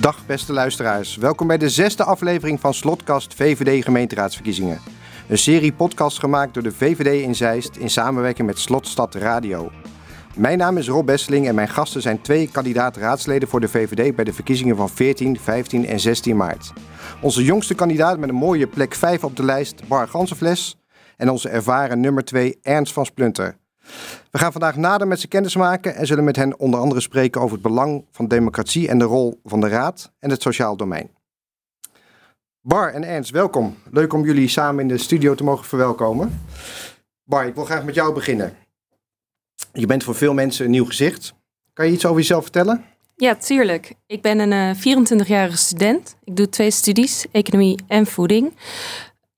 Dag beste luisteraars, welkom bij de zesde aflevering van Slotkast VVD gemeenteraadsverkiezingen. Een serie podcast gemaakt door de VVD in Zeist in samenwerking met Slotstad Radio. Mijn naam is Rob Besseling en mijn gasten zijn twee kandidaat-raadsleden voor de VVD bij de verkiezingen van 14, 15 en 16 maart. Onze jongste kandidaat met een mooie plek 5 op de lijst, Bar Gansenfles. En onze ervaren nummer 2, Ernst van Splunter. We gaan vandaag nader met ze kennis maken en zullen met hen onder andere spreken over het belang van democratie en de rol van de Raad en het sociaal domein. Bar en Ernst, welkom. Leuk om jullie samen in de studio te mogen verwelkomen. Bar, ik wil graag met jou beginnen. Je bent voor veel mensen een nieuw gezicht. Kan je iets over jezelf vertellen? Ja, tuurlijk. Ik ben een uh, 24-jarige student. Ik doe twee studies, economie en voeding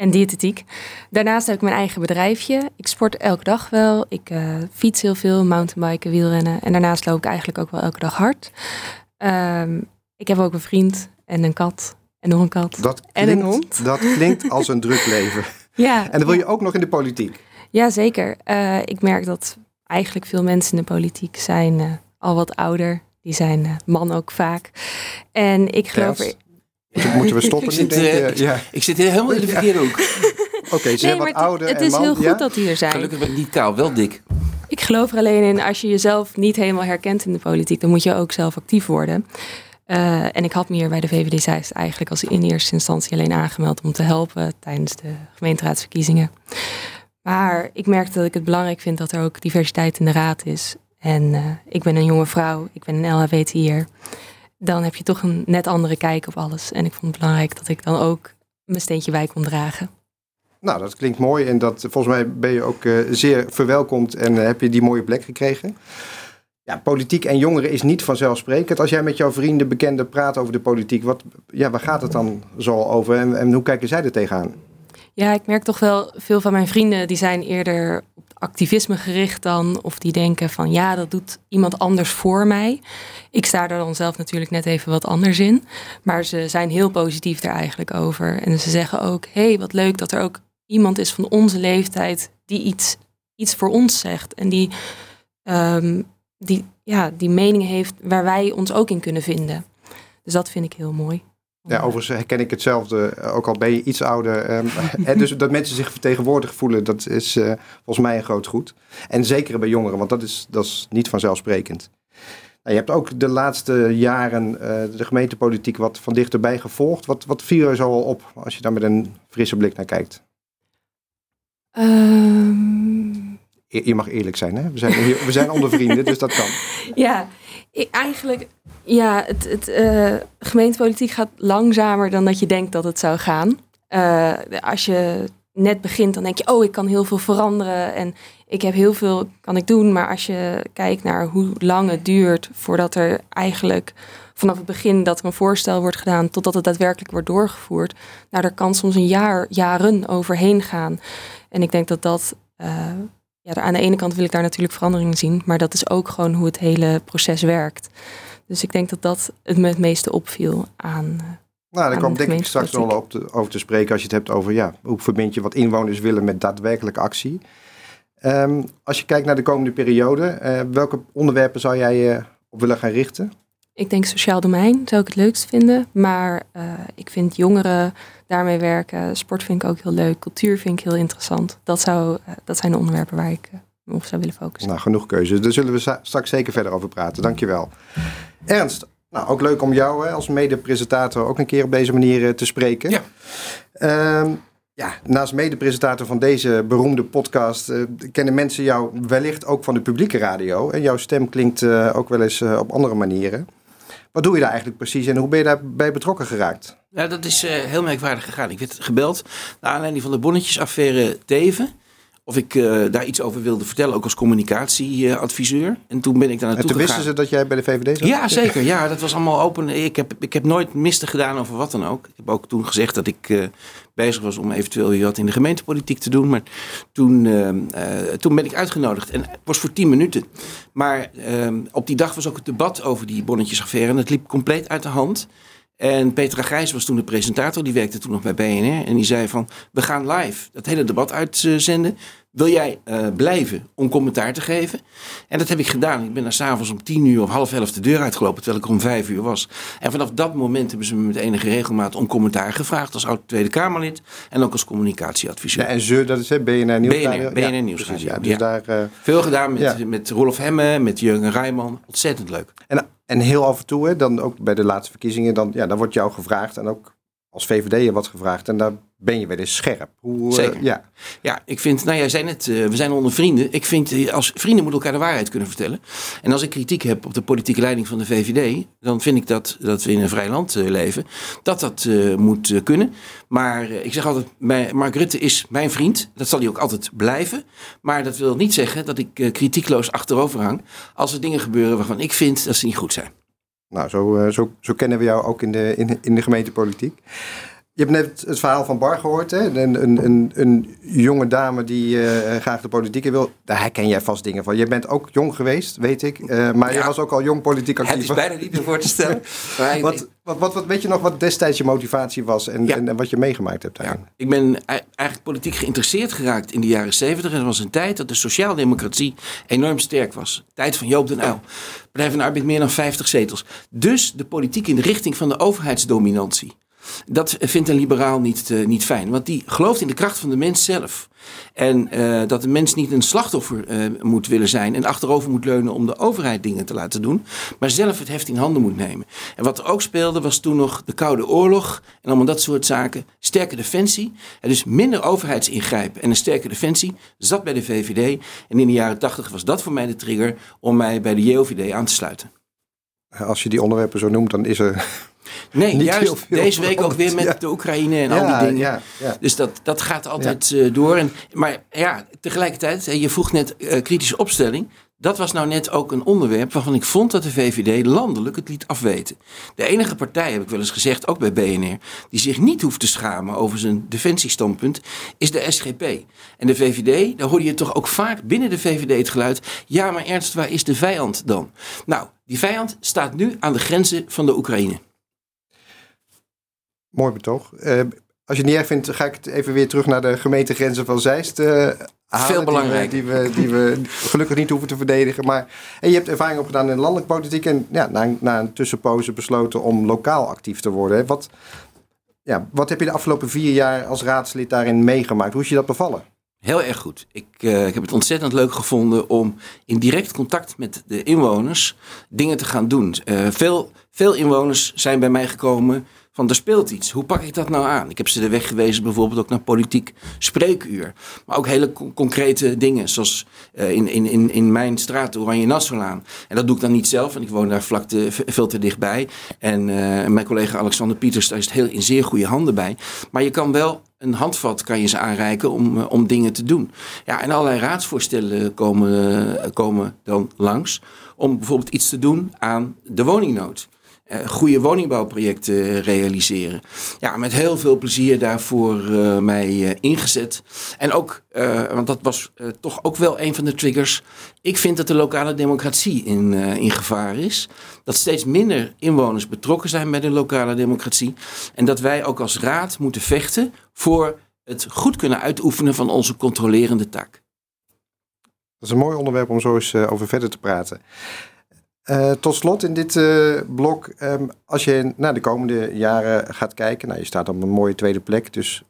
en diëtetiek. Daarnaast heb ik mijn eigen bedrijfje. Ik sport elke dag wel. Ik uh, fiets heel veel, mountainbiken, wielrennen. En daarnaast loop ik eigenlijk ook wel elke dag hard. Um, ik heb ook een vriend en een kat en nog een kat dat klinkt, en een hond. Dat klinkt als een druk leven. ja. En dan wil je ook nog in de politiek. Ja, zeker. Uh, ik merk dat eigenlijk veel mensen in de politiek zijn uh, al wat ouder. Die zijn man ook vaak. En ik geloof... Er... Ja. Moeten we stoppen? ik, zit, uh, ja. ik zit helemaal in de verkeerde hoek. Oké, okay, ze nee, zijn wat ouder Het en is man. heel goed ja? dat die er zijn. Gelukkig ben ik niet kaal, wel dik. Ik geloof er alleen in, als je jezelf niet helemaal herkent in de politiek, dan moet je ook zelf actief worden. Uh, en ik had me hier bij de VVD Zeist eigenlijk als in eerste instantie alleen aangemeld om te helpen tijdens de gemeenteraadsverkiezingen. Maar ik merk dat ik het belangrijk vind dat er ook diversiteit in de raad is. En uh, ik ben een jonge vrouw, ik ben een LHBTI'er. Dan heb je toch een net andere kijk op alles. En ik vond het belangrijk dat ik dan ook mijn steentje bij kon dragen. Nou, dat klinkt mooi en dat, volgens mij ben je ook uh, zeer verwelkomd en uh, heb je die mooie plek gekregen. Ja, politiek en jongeren is niet vanzelfsprekend. Als jij met jouw vrienden, bekenden praat over de politiek, wat, ja, waar gaat het dan zo over en, en hoe kijken zij er tegenaan? Ja, ik merk toch wel veel van mijn vrienden die zijn eerder op activisme gericht dan of die denken van ja, dat doet iemand anders voor mij. Ik sta er dan zelf natuurlijk net even wat anders in, maar ze zijn heel positief er eigenlijk over en ze zeggen ook hé, hey, wat leuk dat er ook iemand is van onze leeftijd die iets, iets voor ons zegt en die, um, die, ja, die mening heeft waar wij ons ook in kunnen vinden. Dus dat vind ik heel mooi. Ja, overigens herken ik hetzelfde, ook al ben je iets ouder. Um, en dus dat mensen zich vertegenwoordigd voelen, dat is uh, volgens mij een groot goed. En zeker bij jongeren, want dat is, dat is niet vanzelfsprekend. Nou, je hebt ook de laatste jaren uh, de gemeentepolitiek wat van dichterbij gevolgd. Wat, wat viel er zo al op als je daar met een frisse blik naar kijkt? Um... Je, je mag eerlijk zijn, hè? We zijn, we zijn onder vrienden, dus dat kan. Ja, eigenlijk, ja, het, het uh, gemeentepolitiek gaat langzamer dan dat je denkt dat het zou gaan. Uh, als je net begint, dan denk je, oh, ik kan heel veel veranderen en ik heb heel veel kan ik doen. Maar als je kijkt naar hoe lang het duurt voordat er eigenlijk vanaf het begin dat er een voorstel wordt gedaan totdat het daadwerkelijk wordt doorgevoerd, nou, daar kan soms een jaar, jaren overheen gaan. En ik denk dat dat uh, ja, aan de ene kant wil ik daar natuurlijk verandering zien, maar dat is ook gewoon hoe het hele proces werkt. Dus ik denk dat dat het me het meeste opviel aan. Nou, daar kwam denk ik straks nog wel op te, over te spreken als je het hebt over ja, hoe verbind je wat inwoners willen met daadwerkelijke actie. Um, als je kijkt naar de komende periode, uh, welke onderwerpen zou jij uh, op willen gaan richten? Ik denk sociaal domein zou ik het leukst vinden, maar uh, ik vind jongeren daarmee werken, sport vind ik ook heel leuk, cultuur vind ik heel interessant. Dat, zou, uh, dat zijn de onderwerpen waar ik uh, me op zou willen focussen. Nou, genoeg keuze. Daar zullen we straks zeker verder over praten. Dankjewel. Ernst, nou, ook leuk om jou hè, als mede-presentator ook een keer op deze manier te spreken. Ja. Um, ja, naast mede-presentator van deze beroemde podcast uh, kennen mensen jou wellicht ook van de publieke radio. En jouw stem klinkt uh, ook wel eens uh, op andere manieren. Wat doe je daar eigenlijk precies en hoe ben je daarbij betrokken geraakt? Nou, dat is heel merkwaardig gegaan. Ik werd gebeld naar aanleiding van de bonnetjesaffaire Teven. Of ik daar iets over wilde vertellen, ook als communicatieadviseur. en toen ben ik daar naartoe En toen gegaan. wisten ze dat jij bij de VVD zat? Ja, zeker. Ja, dat was allemaal open. Ik heb, ik heb nooit mistig gedaan over wat dan ook. Ik heb ook toen gezegd dat ik bezig was om eventueel weer wat in de gemeentepolitiek te doen. Maar toen, uh, toen ben ik uitgenodigd. En het was voor tien minuten. Maar uh, op die dag was ook het debat over die bonnetjesaffaire. En dat liep compleet uit de hand. En Petra Grijs was toen de presentator. Die werkte toen nog bij BNR. En die zei van, we gaan live dat hele debat uitzenden. Wil jij uh, blijven om commentaar te geven? En dat heb ik gedaan. Ik ben daar s'avonds om tien uur of half elf de deur uitgelopen, terwijl ik om vijf uur was. En vanaf dat moment hebben ze me met enige regelmaat om commentaar gevraagd als oud Tweede Kamerlid en ook als communicatieadviseur. Ja, en ze, dat is hè, BNR Nieuwsradio. BNR, BNR Nieuwsradio. Ja, dus daar, uh, Veel gedaan met, met Rolf Hemme, met Jurgen Rijman. Ontzettend leuk. En, en heel af en toe, hè, dan ook bij de laatste verkiezingen, dan, ja, dan wordt jou gevraagd en ook als VVD'er wat gevraagd. En daar ben je weer eens scherp. Hoe, Zeker. ja. ja, ik vind, nou jij zei net, uh, we zijn onder vrienden. Ik vind, uh, als vrienden moeten elkaar de waarheid kunnen vertellen. En als ik kritiek heb op de politieke leiding van de VVD, dan vind ik dat, dat we in een vrij land leven, dat dat moet kunnen. Maar ik zeg altijd, mijn, Mark Rutte is mijn vriend. Dat zal hij ook altijd blijven. Maar dat wil niet zeggen dat ik kritiekloos achterover hang als er dingen gebeuren waarvan ik vind dat ze niet goed zijn. Nou, zo, zo, zo kennen we jou ook in de, in, in de gemeentepolitiek. Je hebt net het verhaal van Bar gehoord. Hè? Een, een, een, een jonge dame die uh, graag de politiek in wil. Daar herken jij vast dingen van. Je bent ook jong geweest, weet ik. Uh, maar ja, je was ook al jong politiek actief. Het is bijna niet meer voor te stellen. wat, wat, wat, wat, weet je nog wat destijds je motivatie was en, ja. en, en, wat je meegemaakt hebt? Ja. Ik ben eigenlijk politiek geïnteresseerd geraakt in de jaren zeventig. En er was een tijd dat de sociaaldemocratie enorm sterk was. Tijd van Joop den Uyl. Partij van de Arbeid meer dan 50 zetels. Dus de politiek in de richting van de overheidsdominantie. Dat vindt een liberaal niet, uh, niet fijn. Want die gelooft in de kracht van de mens zelf. En uh, dat de mens niet een slachtoffer uh, moet willen zijn en achterover moet leunen om de overheid dingen te laten doen, maar zelf het heft in handen moet nemen. En wat er ook speelde was toen nog de Koude Oorlog en allemaal dat soort zaken. Sterke defensie, en dus minder overheidsingrijpen en een sterke defensie zat bij de VVD. En in de jaren tachtig was dat voor mij de trigger om mij bij de JOVD aan te sluiten. Als je die onderwerpen zo noemt, dan is er Nee, juist deze week ook weer met ja. de Oekraïne en ja, al die dingen. Ja, dus dat, dat gaat altijd uh, door. En, maar ja, tegelijkertijd, je vroeg net uh, kritische opstelling. Dat was nou net ook een onderwerp waarvan ik vond dat de VVD landelijk het liet afweten. De enige partij, heb ik wel eens gezegd, ook bij BNR, die zich niet hoeft te schamen over zijn defensiestandpunt, is de SGP. En de VVD, daar hoorde je toch ook vaak binnen de VVD het geluid, ja maar Ernst, waar is de vijand dan? Nou, die vijand staat nu aan de grenzen van de Oekraïne. Mooi betoog. Uh, als je het niet erg vindt, ga ik het even weer terug naar de gemeentegrenzen van Zeist uh, halen. Veel belangrijk. Die we, die, we, die we gelukkig niet hoeven te verdedigen. Maar, en je hebt ervaring opgedaan in de landelijke politiek. En ja, na, na een tussenpoze besloten om lokaal actief te worden. Wat, ja, wat heb je de afgelopen vier jaar als raadslid daarin meegemaakt? Hoe is je dat bevallen? Heel erg goed. Ik, uh, ik heb het ontzettend leuk gevonden om in direct contact met de inwoners dingen te gaan doen. Uh, veel, veel inwoners zijn bij mij gekomen van er speelt iets. Hoe pak ik dat nou aan? Ik heb ze de weg gewezen bijvoorbeeld ook naar politiek spreekuur. Maar ook hele co concrete dingen, zoals uh, in, in, in, in mijn straat, Oranje Nassaulaan. En dat doe ik dan niet zelf, want ik woon daar vlak te, veel te dichtbij. En uh, mijn collega Alexander Pieters, daar is het heel in zeer goede handen bij. Maar je kan wel een handvat kan je ze aanreiken om, uh, om dingen te doen. Ja, en allerlei raadsvoorstellen komen, komen dan langs om bijvoorbeeld iets te doen aan de woningnood. Uh, goede woningbouwprojecten realiseren. Ja, met heel veel plezier daarvoor uh, mij ingezet. En ook, want dat was toch ook wel een van de triggers. Ik vind dat de lokale democratie in, in gevaar is. Dat steeds minder inwoners betrokken zijn bij de lokale democratie. En dat wij ook als raad moeten vechten voor het goed kunnen uitoefenen van onze controlerende taak. Dat is een mooi onderwerp om zo eens over verder te praten. Uh, tot slot in dit uh, blok, um, als je naar de komende jaren gaat kijken, nou, je staat op een mooie tweede plek, dus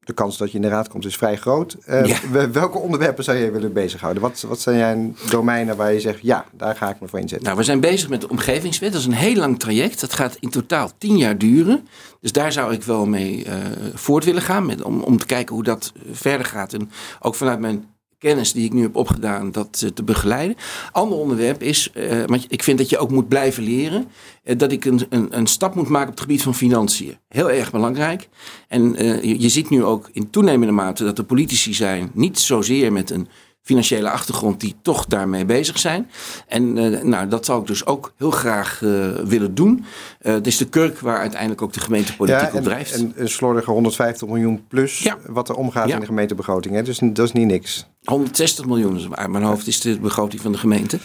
de kans dat je in de raad komt is vrij groot. Uh, ja. Welke onderwerpen zou je willen bezighouden? Wat, wat zijn jij domeinen waar je zegt, ja, daar ga ik me voor inzetten? Nou, we zijn bezig met de omgevingswet. Dat is een heel lang traject. Dat gaat in totaal tien jaar duren. Dus daar zou ik wel mee voort willen gaan, met, om, om te kijken hoe dat verder gaat. En ook vanuit mijn kennis die ik nu heb opgedaan, dat uh, te begeleiden. Ander onderwerp is, uh, want ik vind dat je ook moet blijven leren, uh, dat ik een, een, een, stap moet maken op het gebied van financiën. Heel erg belangrijk. En je, je ziet nu ook in toenemende mate dat er politici zijn, niet zozeer met een financiële achtergrond die toch daarmee bezig zijn. En nou, dat zou ik dus ook heel graag willen doen. Het is de kurk waar uiteindelijk ook de gemeentepolitiek ja, en, op drijft. En een slordige 150 miljoen plus ja. wat er omgaat ja. in de gemeentebegroting. Hè? Dus dat is niet niks. 160 miljoen uit mijn hoofd is de begroting van de gemeente.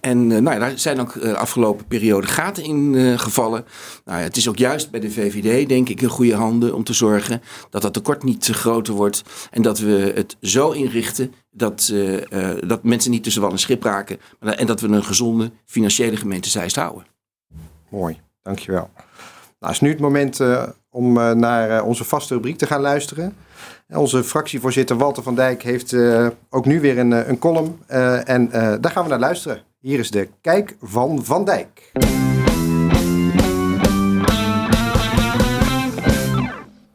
En uh, nou ja, daar zijn ook uh, afgelopen periode gaten in uh, gevallen. Nou ja, het is ook juist bij de VVD, denk ik, in goede handen om te zorgen dat dat tekort niet groter wordt. En dat we het zo inrichten dat, dat mensen niet tussen wal en schip raken. En dat we een gezonde financiële gemeente Zeist houden. Mooi, dankjewel. Nou, is nu het moment om naar onze vaste rubriek te gaan luisteren. Onze fractievoorzitter Walter van Dijk heeft uh, ook nu weer een, een column. En daar gaan we naar luisteren. Hier is de Kijk van Van Dijk.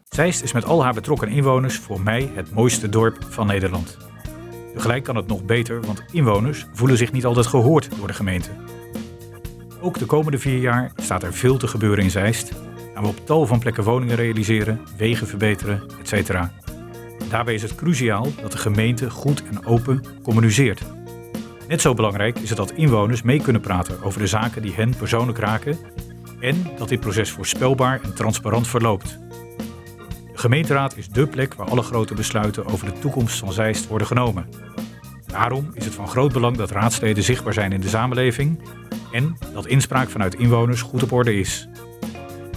Zeist is met al haar betrokken inwoners voor mij het mooiste dorp van Nederland. Tegelijk kan het nog beter, want inwoners voelen zich niet altijd gehoord door de gemeente. Ook de komende vier jaar staat er veel te gebeuren in Zeist. We op tal van plekken woningen realiseren, wegen verbeteren, etc. Daarbij is het cruciaal dat de gemeente goed en open communiceert. Net zo belangrijk is het dat inwoners mee kunnen praten over de zaken die hen persoonlijk raken en dat dit proces voorspelbaar en transparant verloopt. De gemeenteraad is dé plek waar alle grote besluiten over de toekomst van Zeist worden genomen. Daarom is het van groot belang dat raadsleden zichtbaar zijn in de samenleving en dat inspraak vanuit inwoners goed op orde is.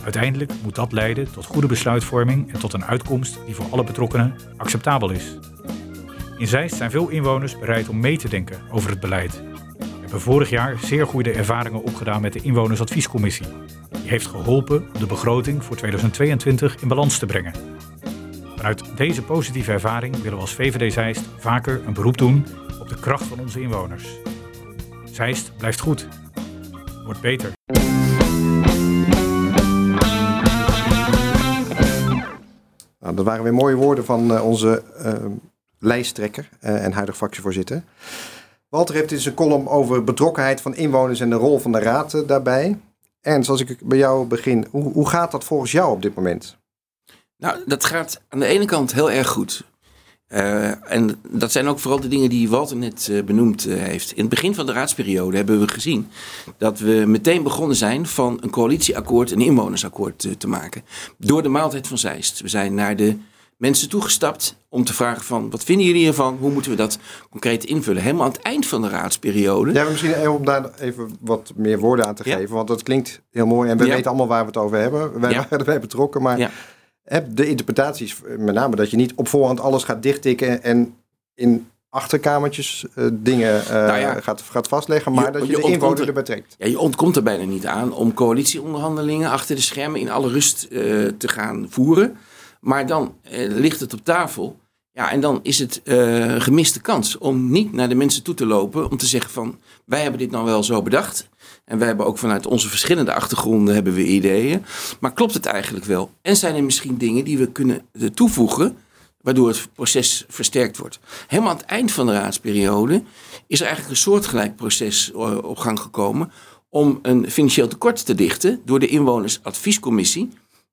Uiteindelijk moet dat leiden tot goede besluitvorming en tot een uitkomst die voor alle betrokkenen acceptabel is. In Zeist zijn veel inwoners bereid om mee te denken over het beleid. We hebben vorig jaar zeer goede ervaringen opgedaan met de Inwonersadviescommissie. Die heeft geholpen om de begroting voor 2022 in balans te brengen. Vanuit deze positieve ervaring willen we als VVD Zeist vaker een beroep doen op de kracht van onze inwoners. Zeist blijft goed. Wordt beter. Nou, dat waren weer mooie woorden van uh, onze uh, lijsttrekker uh, en huidig fractievoorzitter. Walter heeft in zijn column over betrokkenheid van inwoners en de rol van de raad daarbij. Ernst, als ik bij jou begin, hoe, hoe gaat dat volgens jou op dit moment? Nou, dat gaat aan de ene kant heel erg goed. Uh, en dat zijn ook vooral de dingen die Walter net uh, benoemd uh, heeft. In het begin van de raadsperiode hebben we gezien dat we meteen begonnen zijn van een coalitieakkoord, een inwonersakkoord te maken. Door de maaltijd van Zeist. We zijn naar de mensen toegestapt om te vragen van wat vinden jullie ervan? Hoe moeten we dat concreet invullen? Helemaal aan het eind van de raadsperiode. Ja, misschien even om daar even wat meer woorden aan te ja. geven. Want dat klinkt heel mooi en we ja. weten allemaal waar we het over hebben. Wij ja. waren erbij betrokken, maar de interpretatie is met name dat je niet op voorhand alles gaat dichttikken en in achterkamertjes uh, dingen uh, nou ja, gaat, gaat vastleggen, maar je, dat je, je de inwoner erbij trekt. Ja, je ontkomt er bijna niet aan om coalitieonderhandelingen achter de schermen in alle rust uh, te gaan voeren. Maar dan ligt het op tafel. Ja, en dan is het een gemiste kans om niet naar de mensen toe te lopen om te zeggen van wij hebben dit nou wel zo bedacht. En wij hebben ook vanuit onze verschillende achtergronden hebben we ideeën. Maar klopt het eigenlijk wel? En zijn er misschien dingen die we kunnen toevoegen, waardoor het proces versterkt wordt? Helemaal aan het eind van de raadsperiode is er eigenlijk een soortgelijk proces op gang gekomen om een financieel tekort te dichten door de inwonersadviescommissie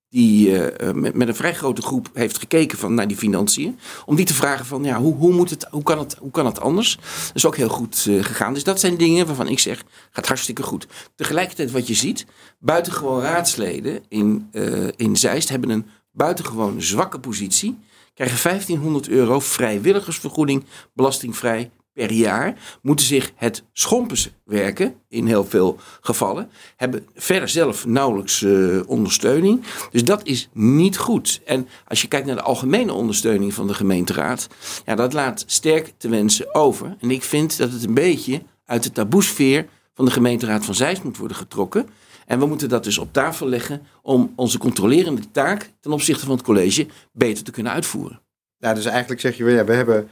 die uh, met, met, een vrij grote groep heeft gekeken van, naar die financiën. Om die te vragen van, ja, hoe, hoe, moet het, hoe, kan, het, hoe kan het anders? Dat is ook heel goed uh, gegaan. Dus dat zijn dingen waarvan ik zeg, gaat hartstikke goed. Tegelijkertijd wat je ziet, buitengewoon raadsleden in, uh, in Zeist hebben een buitengewoon zwakke positie. Krijgen 1500 euro vrijwilligersvergoeding belastingvrij per jaar, moeten zich het schompens werken, in heel veel gevallen, hebben verder zelf nauwelijks uh, ondersteuning. Dus dat is niet goed. En als je kijkt naar de algemene ondersteuning van de gemeenteraad, ja, dat laat sterk te wensen over. En ik vind dat het een beetje uit de taboesfeer van de gemeenteraad van Zeist moet worden getrokken. En we moeten dat dus op tafel leggen om onze controlerende taak ten opzichte van het college beter te kunnen uitvoeren. Ja, dus eigenlijk zeg je ja, we hebben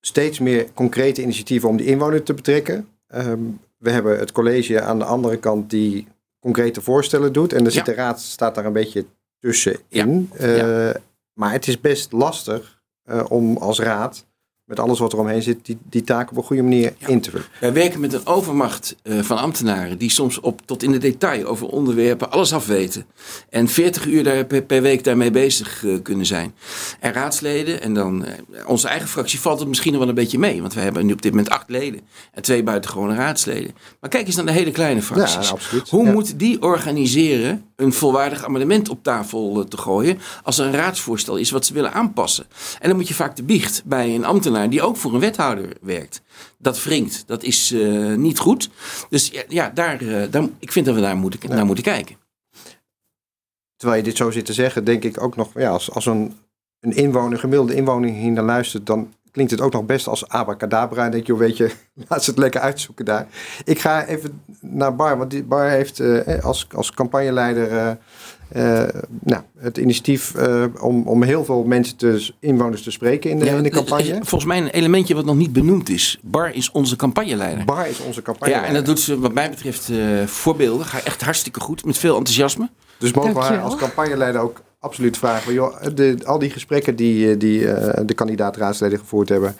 steeds meer concrete initiatieven om de inwoner te betrekken. Um, we hebben het college aan de andere kant die concrete voorstellen doet. En de ja. raad staat daar een beetje tussenin. Ja. Uh, ja. Maar het is best lastig uh, om als raad met alles wat er omheen zit, die, die taak op een goede manier ja. in te vullen. Wij werken met een overmacht uh, van ambtenaren die soms op, tot in de detail over onderwerpen alles afweten. En 40 uur daar per, per week daarmee bezig uh, kunnen zijn. En raadsleden, en dan uh, onze eigen fractie valt het misschien nog wel een beetje mee. Want we hebben nu op dit moment acht leden en twee buitengewone raadsleden. Maar kijk eens naar de hele kleine fracties. Ja, absoluut. Hoe ja. moet die organiseren een volwaardig amendement op tafel te gooien. Als er een raadsvoorstel is wat ze willen aanpassen. En dan moet je vaak de biecht bij een ambtenaar die ook voor een wethouder werkt. Dat wringt. Dat is niet goed. Dus ja, daar, daar, ik vind dat we daar moeten, naar moeten kijken. Terwijl je dit zo zit te zeggen, denk ik ook nog, ja, als, als een, een inwoner, gemiddelde inwoner hier naar luistert, dan klinkt het ook nog best als abracadabra. En denk je, weet je, laat ze het lekker uitzoeken daar. Ik ga even naar Bar, want die Bar heeft uh, als, als campagneleider uh, uh, nou, het initiatief om, om heel veel mensen, te, inwoners te spreken in de, in de campagne. Volgens mij een elementje wat nog niet benoemd is. Bar is onze campagneleider. Bar is onze campagneleider. Ja, en dat doet ze wat mij betreft voorbeelden. Ga echt hartstikke goed, met veel enthousiasme. Dus mogen we haar als campagneleider ook absoluut vragen. Joh, al die gesprekken die, die uh, de kandidaat-raadsleden gevoerd hebben.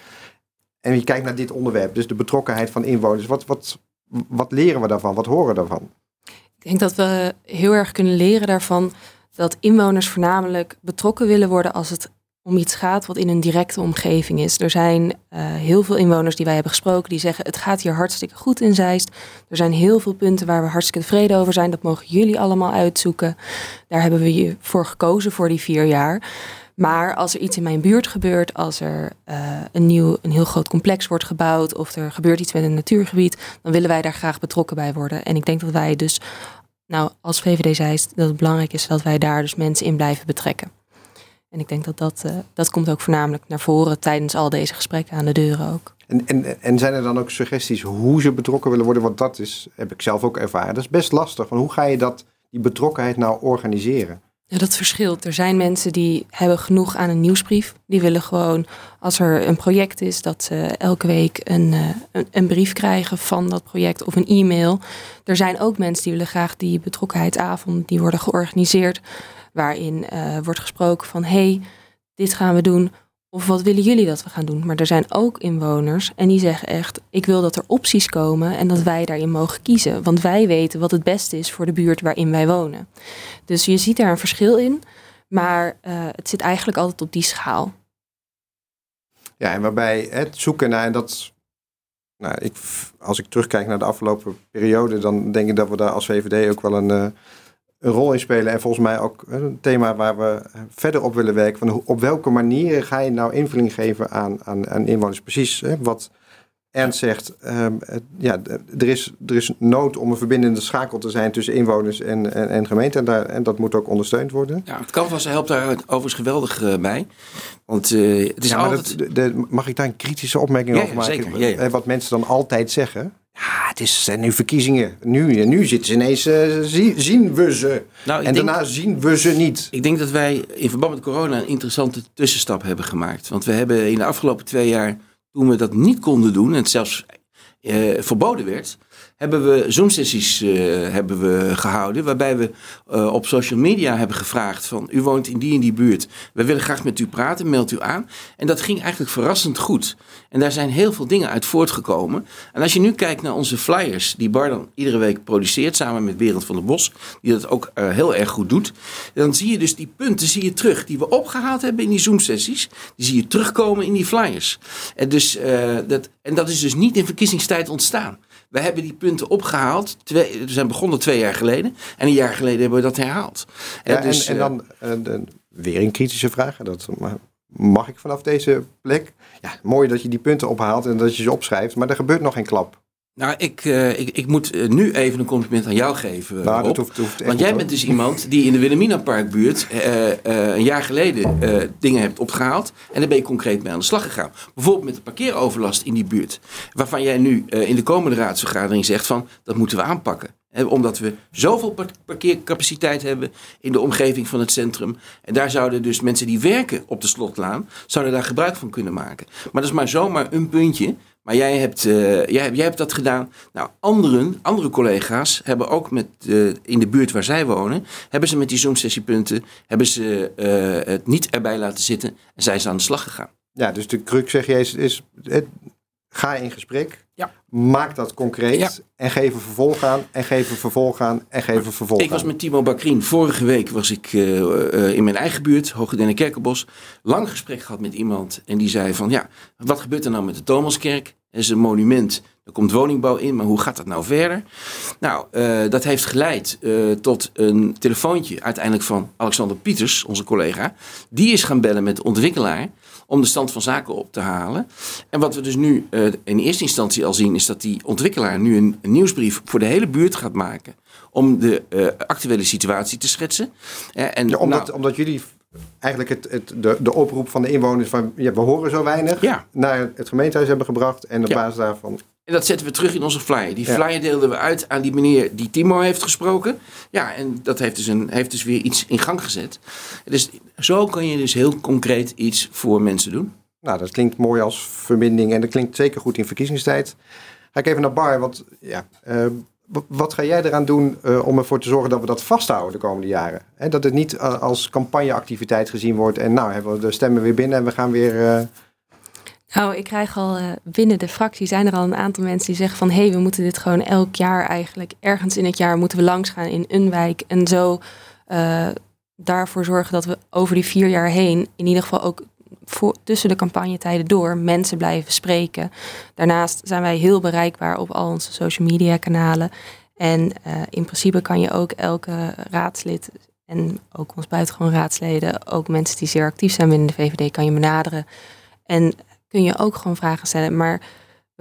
En je kijkt naar dit onderwerp, dus de betrokkenheid van inwoners. Wat, wat, wat leren we daarvan? Wat horen we daarvan? Ik denk dat we heel erg kunnen leren daarvan dat inwoners voornamelijk betrokken willen worden als het om iets gaat wat in een directe omgeving is. Er zijn uh, heel veel inwoners die wij hebben gesproken die zeggen het gaat hier hartstikke goed in Zeist. Er zijn heel veel punten waar we hartstikke tevreden over zijn. Dat mogen jullie allemaal uitzoeken. Daar hebben we je voor gekozen voor die vier jaar. Maar als er iets in mijn buurt gebeurt, als er uh, een nieuw, een heel groot complex wordt gebouwd of er gebeurt iets met een natuurgebied, dan willen wij daar graag betrokken bij worden. En ik denk dat wij dus, nou, als VVD Zeist, dat het belangrijk is dat wij daar dus mensen in blijven betrekken. En ik denk dat dat, uh, dat komt ook voornamelijk naar voren tijdens al deze gesprekken aan de deuren ook. En, en, en zijn er dan ook suggesties hoe ze betrokken willen worden? Want dat is, heb ik zelf ook ervaren. Dat is best lastig. Want hoe ga je dat, die betrokkenheid nou organiseren? Ja, dat verschilt. Er zijn mensen die hebben genoeg aan een nieuwsbrief. Die willen gewoon, als er een project is, dat ze elke week een, uh, een, een, brief krijgen van dat project of een e-mail. Er zijn ook mensen die willen graag die betrokkenheidsavond, die worden georganiseerd waarin uh, wordt gesproken van hey, dit gaan we doen. Of wat willen jullie dat we gaan doen? Maar er zijn ook inwoners en die zeggen echt: ik wil dat er opties komen en dat wij daarin mogen kiezen. Want wij weten wat het beste is voor de buurt waarin wij wonen. Dus je ziet daar een verschil in, maar uh, het zit eigenlijk altijd op die schaal. Ja, en waarbij het zoeken naar, en dat, nou, ik, als ik terugkijk naar de afgelopen periode, dan denk ik dat we daar als VVD ook wel een, uh, een rol in spelen. En volgens mij ook een thema waar we verder op willen werken. Van op welke manier ga je nou invulling geven aan, aan, aan inwoners? Precies hè, wat Ernst zegt. Um, ja, er is, er is nood om een verbindende schakel te zijn tussen inwoners en, en, en gemeente. En, daar, en dat moet ook ondersteund worden. Ja, het Canvas helpt daar overigens geweldig uh, bij. Want uh, het is ja, altijd... Dat, de, mag ik daar een kritische opmerking ja, over maken? Zeker, ja. Wat mensen dan altijd zeggen. Het is, zijn nu verkiezingen. Nu, nu zitten ze ineens, uh, zie, zien we ze. Nou, en denk, daarna zien we ze niet. Ik denk dat wij in verband met corona een interessante tussenstap hebben gemaakt. Want we hebben in de afgelopen twee jaar, toen we dat niet konden doen... en het zelfs uh, verboden werd hebben we Zoom-sessies uh, hebben we gehouden. Waarbij we uh, op social media hebben gevraagd van... u woont in die en die buurt. We willen graag met u praten, meld u aan. En dat ging eigenlijk verrassend goed. En daar zijn heel veel dingen uit voortgekomen. En als je nu kijkt naar onze flyers... die Bar dan iedere week produceert samen met Wereld van der Bos... die dat ook uh, heel erg goed doet... dan zie je dus die punten zie je terug... die we opgehaald hebben in die Zoom-sessies... die zie je terugkomen in die flyers. En, dus, dat, en dat is dus niet in verkiezingstijd ontstaan. We hebben die punten opgehaald. Twee, we zijn begonnen twee jaar geleden. En een jaar geleden hebben we dat herhaald. Ja, en, dus, en, en, dan de, weer een kritische vraag. Dat mag ik vanaf deze plek. Ja, mooi dat je die punten ophaalt en dat je ze opschrijft. Maar er gebeurt nog geen klap. Nou, ik, uh, ik, ik moet uh, nu even een compliment aan jou geven. Nou, dat hoeft, hoeft Want jij bent dus iemand die in de Wilhelmina Parkbuurt uh, een jaar geleden dingen hebt opgehaald. En daar ben je concreet mee aan de slag gegaan. Bijvoorbeeld met de parkeeroverlast in die buurt. Waarvan jij nu in de komende raadsvergadering zegt van dat moeten we aanpakken. He, omdat we zoveel parkeercapaciteit hebben in de omgeving van het centrum. En daar zouden dus mensen die werken op de slotlaan, zouden daar gebruik van kunnen maken. Maar dat is maar zomaar een puntje. Maar jij hebt, uh, jij, hebt, jij hebt dat gedaan. Nou, anderen, andere collega's hebben ook met, uh, in de buurt waar zij wonen, hebben ze met die Zoom-sessiepunten, hebben ze uh, het niet erbij laten zitten en zijn ze aan de slag gegaan. Ja, dus de crux zeg je is, is het, ga in gesprek, ja. maak dat concreet ja. en geef een vervolg aan en geef een vervolg aan en geef een vervolg aan. Ik was met Timo Bakrien, vorige week was ik uh, uh, in mijn eigen buurt, Hoogedenne Kerkenbos, lang gesprek gehad met iemand en die zei van ja, wat gebeurt er nou met de Thomaskerk? Is een monument, Er komt woningbouw in, maar hoe gaat dat nou verder? Nou, uh, dat heeft geleid uh, tot een telefoontje uiteindelijk van Alexander Pieters, onze collega. Die is gaan bellen met de ontwikkelaar om de stand van zaken op te halen. En wat we dus nu uh, in eerste instantie al zien, is dat die ontwikkelaar nu een, een nieuwsbrief voor de hele buurt gaat maken. Om de actuele situatie te schetsen. en, ja, omdat, nou, omdat jullie eigenlijk het, het, de, de oproep van de inwoners van ja, we horen zo weinig ja. naar het gemeentehuis hebben gebracht. En op ja. basis daarvan. En dat zetten we terug in onze flyer. Die flyer deelden we uit aan die meneer die Timo heeft gesproken. Ja, en dat heeft dus, een, heeft dus weer iets in gang gezet. Dus zo kan je dus heel concreet iets voor mensen doen. Nou, dat klinkt mooi als verbinding en dat klinkt zeker goed in verkiezingstijd. Ga ik even naar Bar, want ja, uh, wat ga jij eraan doen uh, om ervoor te zorgen dat we dat vasthouden de komende jaren? He, dat het niet uh, als campagneactiviteit gezien wordt en nou hebben we de stemmen weer binnen en we gaan weer. Uh... Nou, ik krijg al binnen de fractie zijn er al een aantal mensen die zeggen van hé, hey, we moeten dit gewoon elk jaar eigenlijk ergens in het jaar moeten we langs gaan in een wijk en zo daarvoor zorgen dat we over die vier jaar heen in ieder geval ook voor, tussen de campagnetijden door mensen blijven spreken. Daarnaast zijn wij heel bereikbaar op al onze social media kanalen. En uh, in principe kan je ook elke raadslid en ook ons buitengewoon raadsleden, ook mensen die zeer actief zijn binnen de VVD, kan je benaderen. En kun je ook gewoon vragen stellen. Maar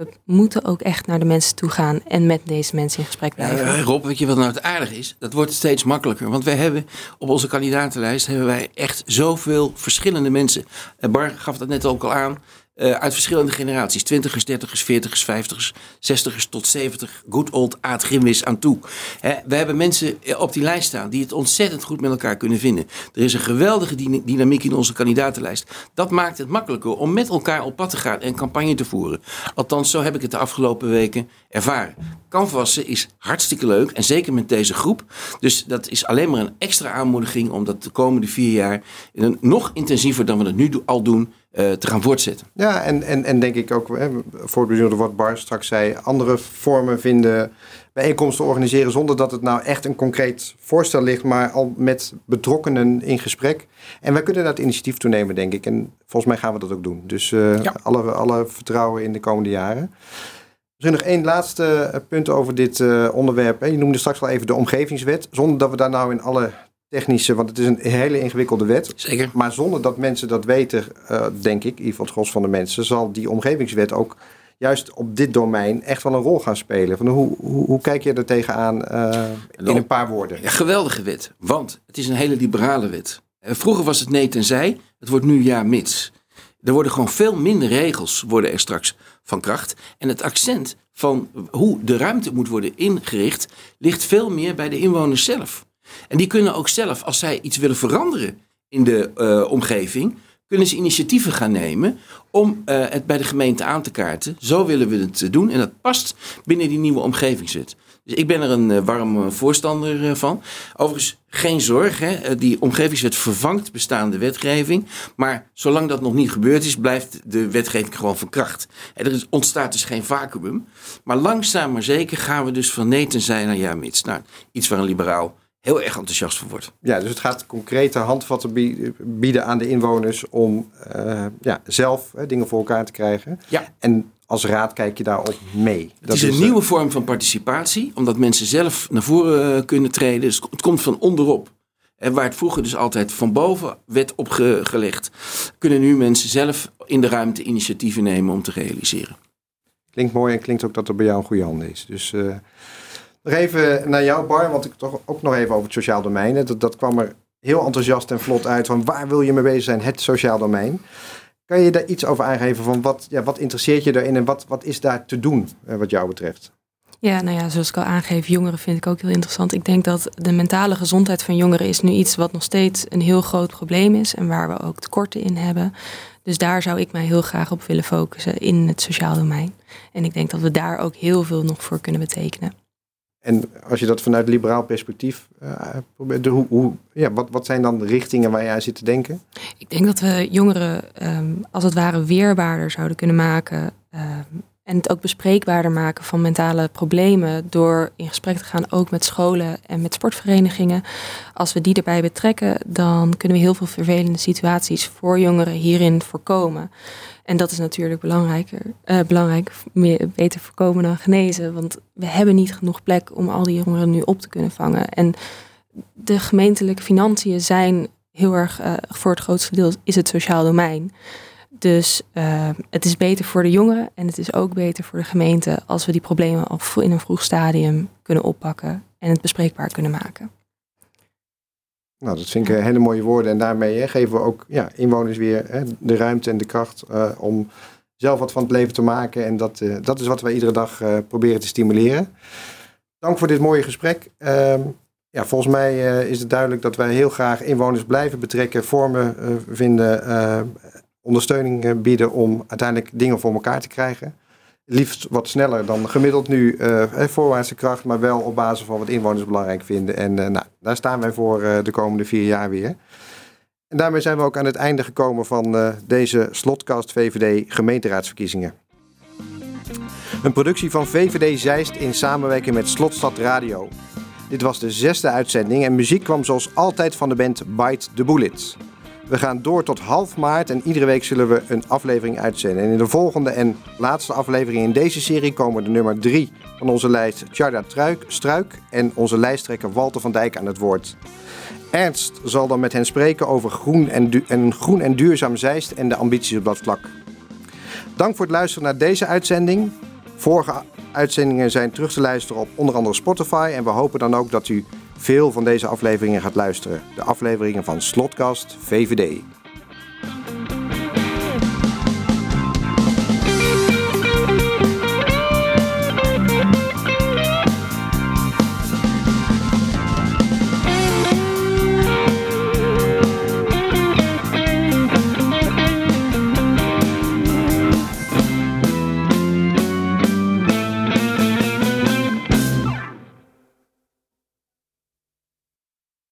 we moeten ook echt naar de mensen toe gaan en met deze mensen in gesprek blijven. Ja, Rob, weet je wat nou het aardig is? Dat wordt steeds makkelijker. Want wij hebben op onze kandidatenlijst hebben wij echt zoveel verschillende mensen. Bar gaf dat net ook al aan. Uh, uit verschillende generaties. Twintigers, dertigers, veertigers, vijftigers, zestigers tot zeventig. Good old Aad Grimwis aan toe. We hebben mensen op die lijst staan die het ontzettend goed met elkaar kunnen vinden. Er is een geweldige dynamiek in onze kandidatenlijst. Dat maakt het makkelijker om met elkaar op pad te gaan en campagne te voeren. Althans, zo heb ik het de afgelopen weken ervaren. Canvassen is hartstikke leuk en zeker met deze groep. Dus dat is alleen maar een extra aanmoediging om dat de komende vier jaar nog intensiever dan we het nu al doen uh, te gaan voortzetten. Ja, en, en, en denk ik ook, hè, voor het bijzonder wat Bar straks zei, andere vormen vinden, bijeenkomsten organiseren zonder dat het nou echt een concreet voorstel ligt, maar al met betrokkenen in gesprek. En wij kunnen dat initiatief toenemen, denk ik. En volgens mij gaan we dat ook doen. Dus uh, ja. alle, alle vertrouwen in de komende jaren. Misschien nog één laatste punt over dit uh, onderwerp. Je noemde straks al even de omgevingswet. Zonder dat we daar nou in alle technische, want het is een hele ingewikkelde wet. Zeker. Maar zonder dat mensen dat weten, uh, denk ik, in ieder geval het gros van de mensen, zal die omgevingswet ook juist op dit domein echt wel een rol gaan spelen. Van hoe, hoe, hoe kijk je er tegenaan uh, in een paar woorden? Ja, geweldige wet, want het is een hele liberale wet. Eh, vroeger was het nee tenzij, het wordt nu ja mits. Er worden gewoon veel minder regels worden er straks van kracht. En het accent van hoe de ruimte moet worden ingericht ligt veel meer bij de inwoners zelf. En die kunnen ook zelf, als zij iets willen veranderen in de uh, omgeving, kunnen ze initiatieven gaan nemen om uh, het bij de gemeente aan te kaarten. Zo willen we het doen en dat past binnen die nieuwe omgevingswet. Dus ik ben er een uh, warm voorstander van. Overigens, geen zorg, hè? die omgevingswet vervangt bestaande wetgeving. Maar zolang dat nog niet gebeurd is, blijft de wetgeving gewoon van kracht. En er ontstaat dus geen vacuüm. Maar langzaam maar zeker gaan we dus van nee tenzij naar ja mits. Nou, iets waar een liberaal heel erg enthousiast voor wordt. Ja, dus het gaat concrete handvatten bieden aan de inwoners om uh, ja, zelf hè, dingen voor elkaar te krijgen. Ja. En als raad kijk je daarop mee. Het is een is, nieuwe vorm van participatie, omdat mensen zelf naar voren uh, kunnen treden. Dus het komt van onderop. En waar het vroeger dus altijd van boven werd opgelegd, kunnen nu mensen zelf in de ruimte initiatieven nemen om te realiseren. Klinkt mooi en klinkt ook dat er bij jou een goede hand is. Dus uh, nog even naar jou, Bar, want ik toch ook nog even over het sociaal domein. Dat, dat kwam er heel enthousiast en vlot uit van waar wil je mee bezig zijn, het sociaal domein. Kan je daar iets over aangeven van wat, ja, wat interesseert je daarin en wat, wat is daar te doen eh, wat jou betreft? Ja, nou ja, zoals ik al aangeef, jongeren vind ik ook heel interessant. Ik denk dat de mentale gezondheid van jongeren is nu iets wat nog steeds een heel groot probleem is en waar we ook tekorten in hebben. Dus daar zou ik mij heel graag op willen focussen in het sociaal domein. En ik denk dat we daar ook heel veel nog voor kunnen betekenen. En als je dat vanuit liberaal perspectief uh, probeert, hoe, hoe, ja, wat, wat zijn dan de richtingen waar jij zit te denken? Ik denk dat we jongeren um, als het ware weerbaarder zouden kunnen maken. Um, En het ook bespreekbaarder maken van mentale problemen door in gesprek te gaan ook met scholen en met sportverenigingen. Als we die erbij betrekken, dan kunnen we heel veel vervelende situaties voor jongeren hierin voorkomen. En dat is natuurlijk belangrijker, uh, belangrijk, meer, beter voorkomen dan genezen. Want we hebben niet genoeg plek om al die jongeren nu op te kunnen vangen. En de gemeentelijke financiën zijn heel erg, uh, voor het grootste deel is het sociaal domein. Dus uh, het is beter voor de jongeren en het is ook beter voor de gemeente als we die problemen al in een vroeg stadium kunnen oppakken en het bespreekbaar kunnen maken. Nou, dat vind ik hele mooie woorden. En daarmee hè, geven we ook ja, inwoners weer hè, de ruimte en de kracht uh, om zelf wat van het leven te maken. En dat, uh, dat is wat wij iedere dag proberen te stimuleren. Dank voor dit mooie gesprek. Ehm, ja, volgens mij is het duidelijk dat wij heel graag inwoners blijven betrekken, vormen vinden, ondersteuning bieden om uiteindelijk dingen voor elkaar te krijgen liefst wat sneller dan gemiddeld nu uh, voorwaartse kracht, maar wel op basis van wat inwoners belangrijk vinden. En uh, nou, daar staan wij voor uh, de komende vier jaar weer. En daarmee zijn we ook aan het einde gekomen van deze Slotkast VVD gemeenteraadsverkiezingen. Een productie van VVD Zeist in samenwerking met Slotstad Radio. Dit was de zesde uitzending en muziek kwam zoals altijd van de band Bite the Bullets. We gaan door tot half maart en iedere week zullen we een aflevering uitzenden. En in de volgende en laatste aflevering in deze serie komen de nummer 3 van onze lijst Tjarda Struik en onze lijsttrekker Walter van Dijk aan het woord. Ernst zal dan met hen spreken over groen en, en groen en duurzaam Zeist en de ambities op dat vlak. Dank voor het luisteren naar deze uitzending. Vorige uitzendingen zijn terug te luisteren op onder andere Spotify en we hopen dan ook dat u veel van deze afleveringen gaat luisteren. De afleveringen van Slotkast VVD.